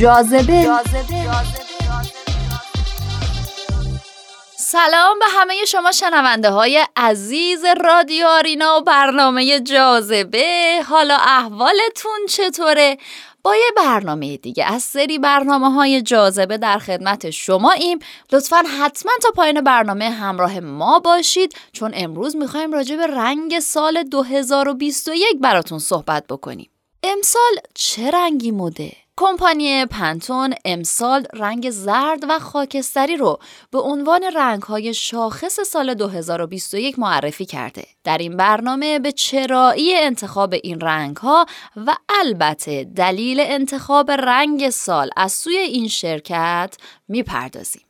جاذبه سلام به همه شما شنونده های عزیز رادیو آرینا و برنامه جاذبه حالا احوالتون چطوره؟ با یه برنامه دیگه از سری برنامه های جاذبه در خدمت شما ایم لطفا حتما تا پایین برنامه همراه ما باشید چون امروز می‌خوایم راجع به رنگ سال 2021 براتون صحبت بکنیم امسال چه رنگی مده؟ کمپانی پنتون امسال رنگ زرد و خاکستری رو به عنوان رنگهای شاخص سال 2021 معرفی کرده. در این برنامه به چرایی انتخاب این رنگها و البته دلیل انتخاب رنگ سال از سوی این شرکت می‌پردازیم.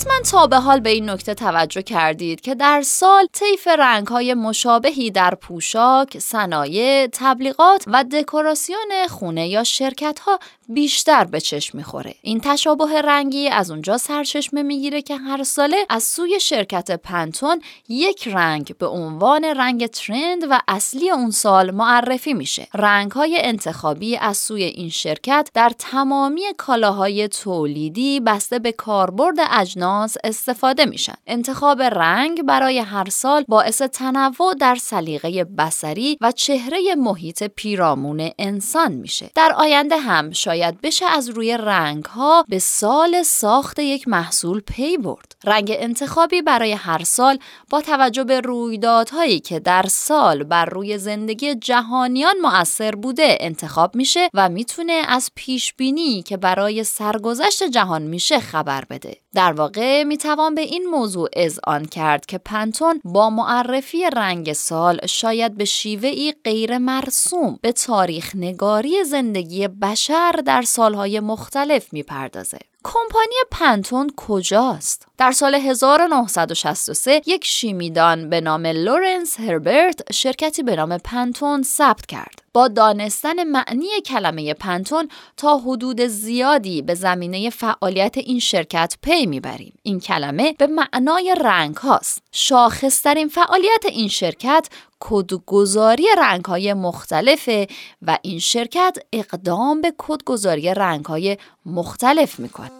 حتما تا به حال به این نکته توجه کردید که در سال طیف های مشابهی در پوشاک، صنایع، تبلیغات و دکوراسیون خونه یا شرکت ها بیشتر به چشم می‌خوره. این تشابه رنگی از اونجا سرچشمه می‌گیره که هر ساله از سوی شرکت پنتون یک رنگ به عنوان رنگ ترند و اصلی اون سال معرفی میشه. رنگ های انتخابی از سوی این شرکت در تمامی کالاهای تولیدی بسته به کاربرد اجناس استفاده میشن. انتخاب رنگ برای هر سال باعث تنوع در سلیقه بسری و چهره محیط پیرامون انسان میشه. در آینده هم شاید بشه از روی رنگ ها به سال ساخت یک محصول پی برد. رنگ انتخابی برای هر سال با توجه به رویدادهایی که در سال بر روی زندگی جهانیان مؤثر بوده انتخاب میشه و می‌تونه از پیش بینی که برای سرگذشت جهان میشه خبر بده. در واقع می‌توان به این موضوع اذعان کرد که پنتون با معرفی رنگ سال شاید به شیوهی غیر مرسوم به تاریخ نگاری زندگی بشر در سالهای مختلف می‌پردازه. کمپانی Pantone کجاست؟ در سال 1963 یک شیمیدان به نام لورنس هربرت شرکتی به نام Pantone ثبت کرد. با دانستن معنی کلمه Pantone تا حدود زیادی به زمینه فعالیت این شرکت پی می‌بریم. این کلمه به معنای رنگ هاست. شاخصترین فعالیت این شرکت کدگذاری رنگ های مختلفه و این شرکت اقدام به کدگذاری رنگ های مختلف می‌کنه.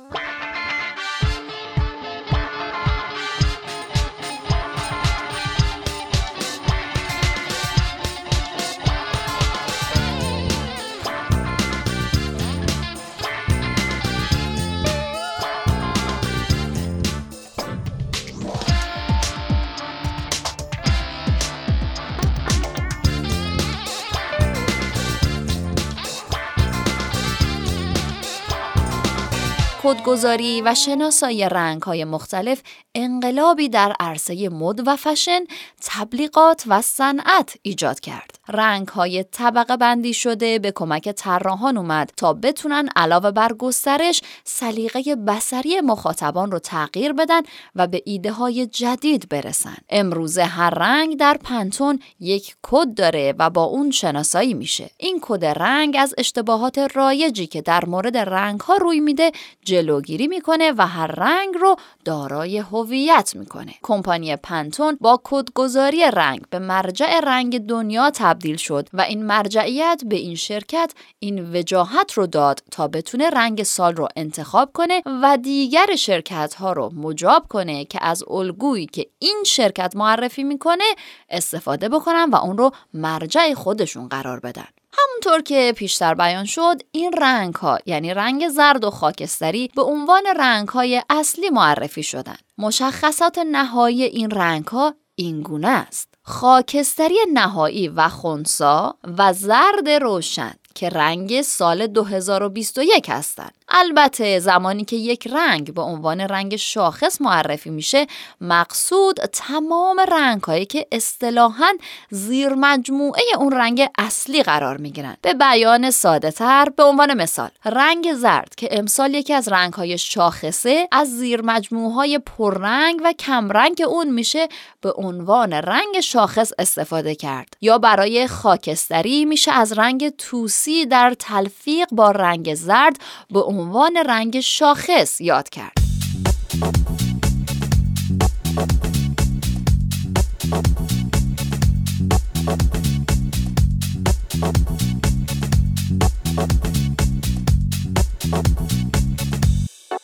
کدگذاری و شناسایی رنگ های مختلف انقلابی در عرصه مد و فشن، تبلیغات و صنعت ایجاد کرد. رنگ های طبقه بندی شده به کمک طراحان اومد تا بتونن علاوه بر گسترش سلیقه بصری مخاطبان رو تغییر بدن و به ایده های جدید برسن. امروزه هر رنگ در Pantone یک کد داره و با اون شناسایی میشه. این کد رنگ از اشتباهات رایجی که در مورد رنگ ها روی میده جلوگیری می‌کنه و هر رنگ رو دارای هویت می‌کنه. کمپانی پنتون با کدگذاری رنگ به مرجع رنگ دنیا تبدیل شد و این مرجعیت به این شرکت این وجاهت رو داد تا بتونه رنگ سال رو انتخاب کنه و دیگر شرکت ها رو مجاب کنه که از الگویی که این شرکت معرفی می‌کنه استفاده بکنن و اون رو مرجع خودشون قرار بدن. همونطور که پیشتر بیان شد این رنگ ها یعنی رنگ زرد و خاکستری به عنوان رنگ های اصلی معرفی شدن مشخصات نهایی این رنگ ها این گونه است خاکستری نهایی و خونسا و زرد روشن که رنگ سال 2021 هستند. البته زمانی که یک رنگ به عنوان رنگ شاخص معرفی میشه مقصود تمام رنگ هایی که اصطلاحا زیر مجموعه اون رنگ اصلی قرار می‌گیرن. به بیان ساده تر به عنوان مثال رنگ زرد که امسال یکی از رنگ های شاخصه از زیر مجموعه های پررنگ و کمرنگ اون میشه به عنوان رنگ شاخص استفاده کرد. یا برای خاکستری میشه از رنگ توسی در تلفیق با رنگ زرد به عنوان عنوان رنگ شاخص یاد کرد.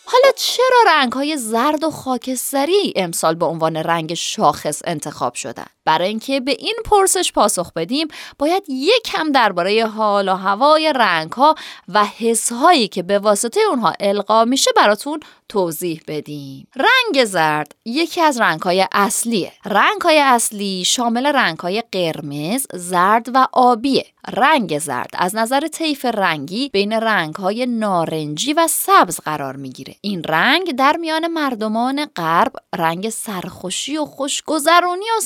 حالا چرا رنگ های زرد و خاکستری امسال به عنوان رنگ شاخص انتخاب شدن؟ برای اینکه به این پرسش پاسخ بدیم باید یک کم درباره حال و هوای رنگ ها و حس هایی که به واسطه اونها القا میشه براتون توضیح بدیم. رنگ زرد یکی از رنگ های اصلیه. رنگ های اصلی شامل رنگ های قرمز، زرد و آبیه. رنگ زرد از نظر طیف رنگی بین رنگ های نارنجی و سبز قرار می‌گیره. این رنگ در میان مردمان غرب رنگ سرخوشی و خوشگذرونی و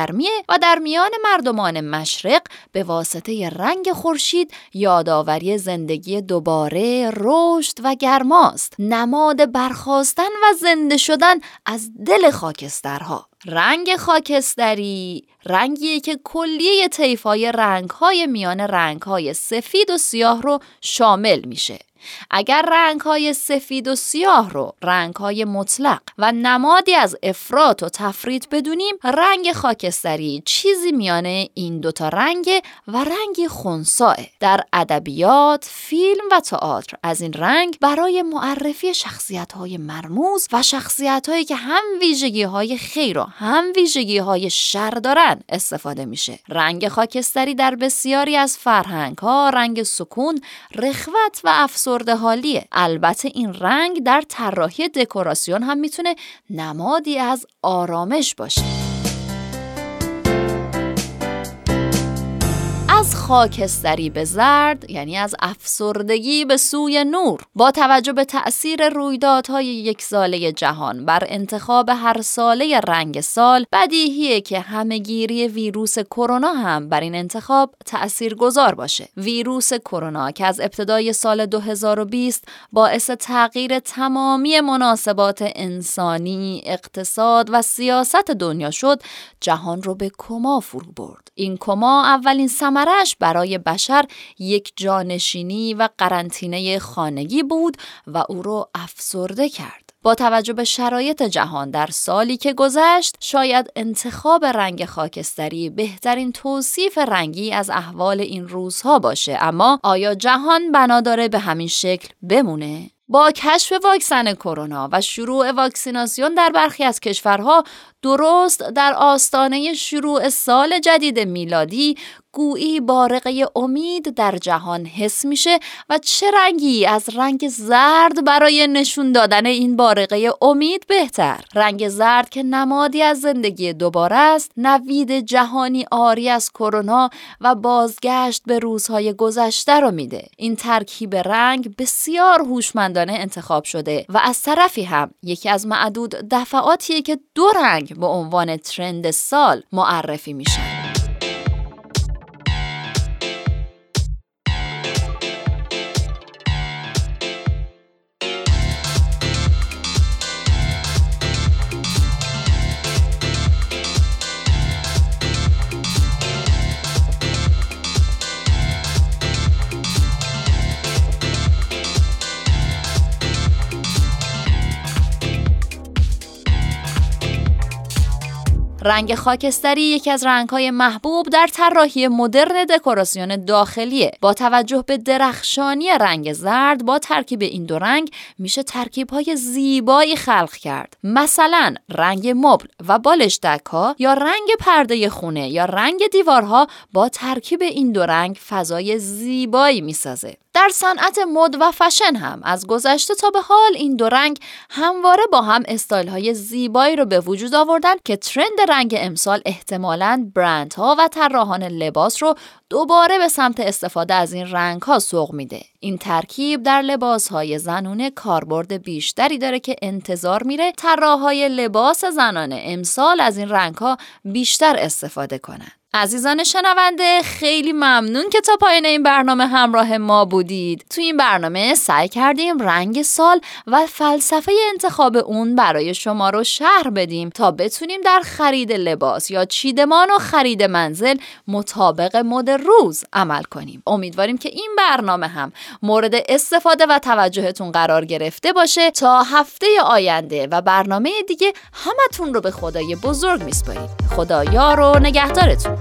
سرگرمیه و در میان مردمان مشرق به واسطه رنگ خورشید یادآوری زندگی دوباره رشد و گرماست. نماد برخواستن و زنده شدن از دل خاکسترها. رنگ خاکستری رنگیه که کلیه طیفای رنگهای میان رنگهای سفید و سیاه رو شامل میشه. اگر رنگ های سفید و سیاه رو رنگ های مطلق و نمادی از افراط و تفرید بدونیم رنگ خاکستری چیزی میانه این دوتا رنگ و رنگی خونساه در ادبیات فیلم و تئاتر از این رنگ برای معرفی شخصیت های مرموز و شخصیت هایی که هم ویژگی های خیر و هم ویژگی های شر دارن استفاده میشه. رنگ خاکستری در بسیاری از فرهنگ ها رنگ سکون رخوت و افسرده حالیه. البته این رنگ در طراحی دکوراسیون هم می‌تونه نمادی از آرامش باشه. از خاکستری به زرد یعنی از افسردگی به سوی نور. با توجه به تأثیر رویدادهای یک ساله جهان بر انتخاب هر ساله رنگ سال بدیهیه که همهگیری ویروس کرونا هم بر این انتخاب تأثیر گذار باشه. ویروس کرونا که از ابتدای سال 2020 باعث تغییر تمامی مناسبات انسانی اقتصاد و سیاست دنیا شد جهان رو به کما فرو برد. این کما اولین ثمرش برای بشر یک جانشینی و قرنطینه خانگی بود و او را افسرده کرد. با توجه به شرایط جهان در سالی که گذشت شاید انتخاب رنگ خاکستری بهترین توصیف رنگی از احوال این روزها باشه اما آیا جهان بنا داره به همین شکل بمونه با کشف واکسن کرونا و شروع واکسیناسیون در برخی از کشورها درست در آستانه شروع سال جدید میلادی گویی بارقه امید در جهان حس میشه و چه رنگی از رنگ زرد برای نشون دادن این بارقه امید بهتر. رنگ زرد که نمادی از زندگی دوباره است نوید جهانی آری از کرونا و بازگشت به روزهای گذشته رو میده. این ترکیب رنگ بسیار هوشمندانه انتخاب شده و از طرفی هم یکی از معدود دفعاتیه که دو رنگ به عنوان ترند سال معرفی میشن. رنگ خاکستری یکی از رنگهای محبوب در طراحی مدرن دکوراسیون داخلیه. با توجه به درخشانی رنگ زرد با ترکیب این دو رنگ میشه ترکیبهای زیبایی خلق کرد. مثلا رنگ مبل و بالشتک ها یا رنگ پرده خونه یا رنگ دیوارها با ترکیب این دو رنگ فضای زیبایی می‌سازه. در صنعت مد و فشن هم از گذشته تا به حال این دو رنگ همواره با هم استایل های زیبایی رو به وجود آوردن که ترند رنگ امسال احتمالاً برندها و طراحان لباس رو دوباره به سمت استفاده از این رنگ ها سوق میده. این ترکیب در لباس های زنونه کاربرد بیشتری داره که انتظار میره طراحهای لباس زنانه امسال از این رنگ ها بیشتر استفاده کنند. عزیزان شنونده خیلی ممنون که تا پایان این برنامه همراه ما بودید. تو این برنامه سعی کردیم رنگ سال و فلسفه انتخاب اون برای شما رو شهر بدیم تا بتونیم در خرید لباس یا چیدمان و خرید منزل مطابق مد روز عمل کنیم. امیدواریم که این برنامه هم مورد استفاده و توجهتون قرار گرفته باشه تا هفته آینده و برنامه دیگه همتون رو به خدای بزرگ میسپاریم. خدایا رو نگهدارتون.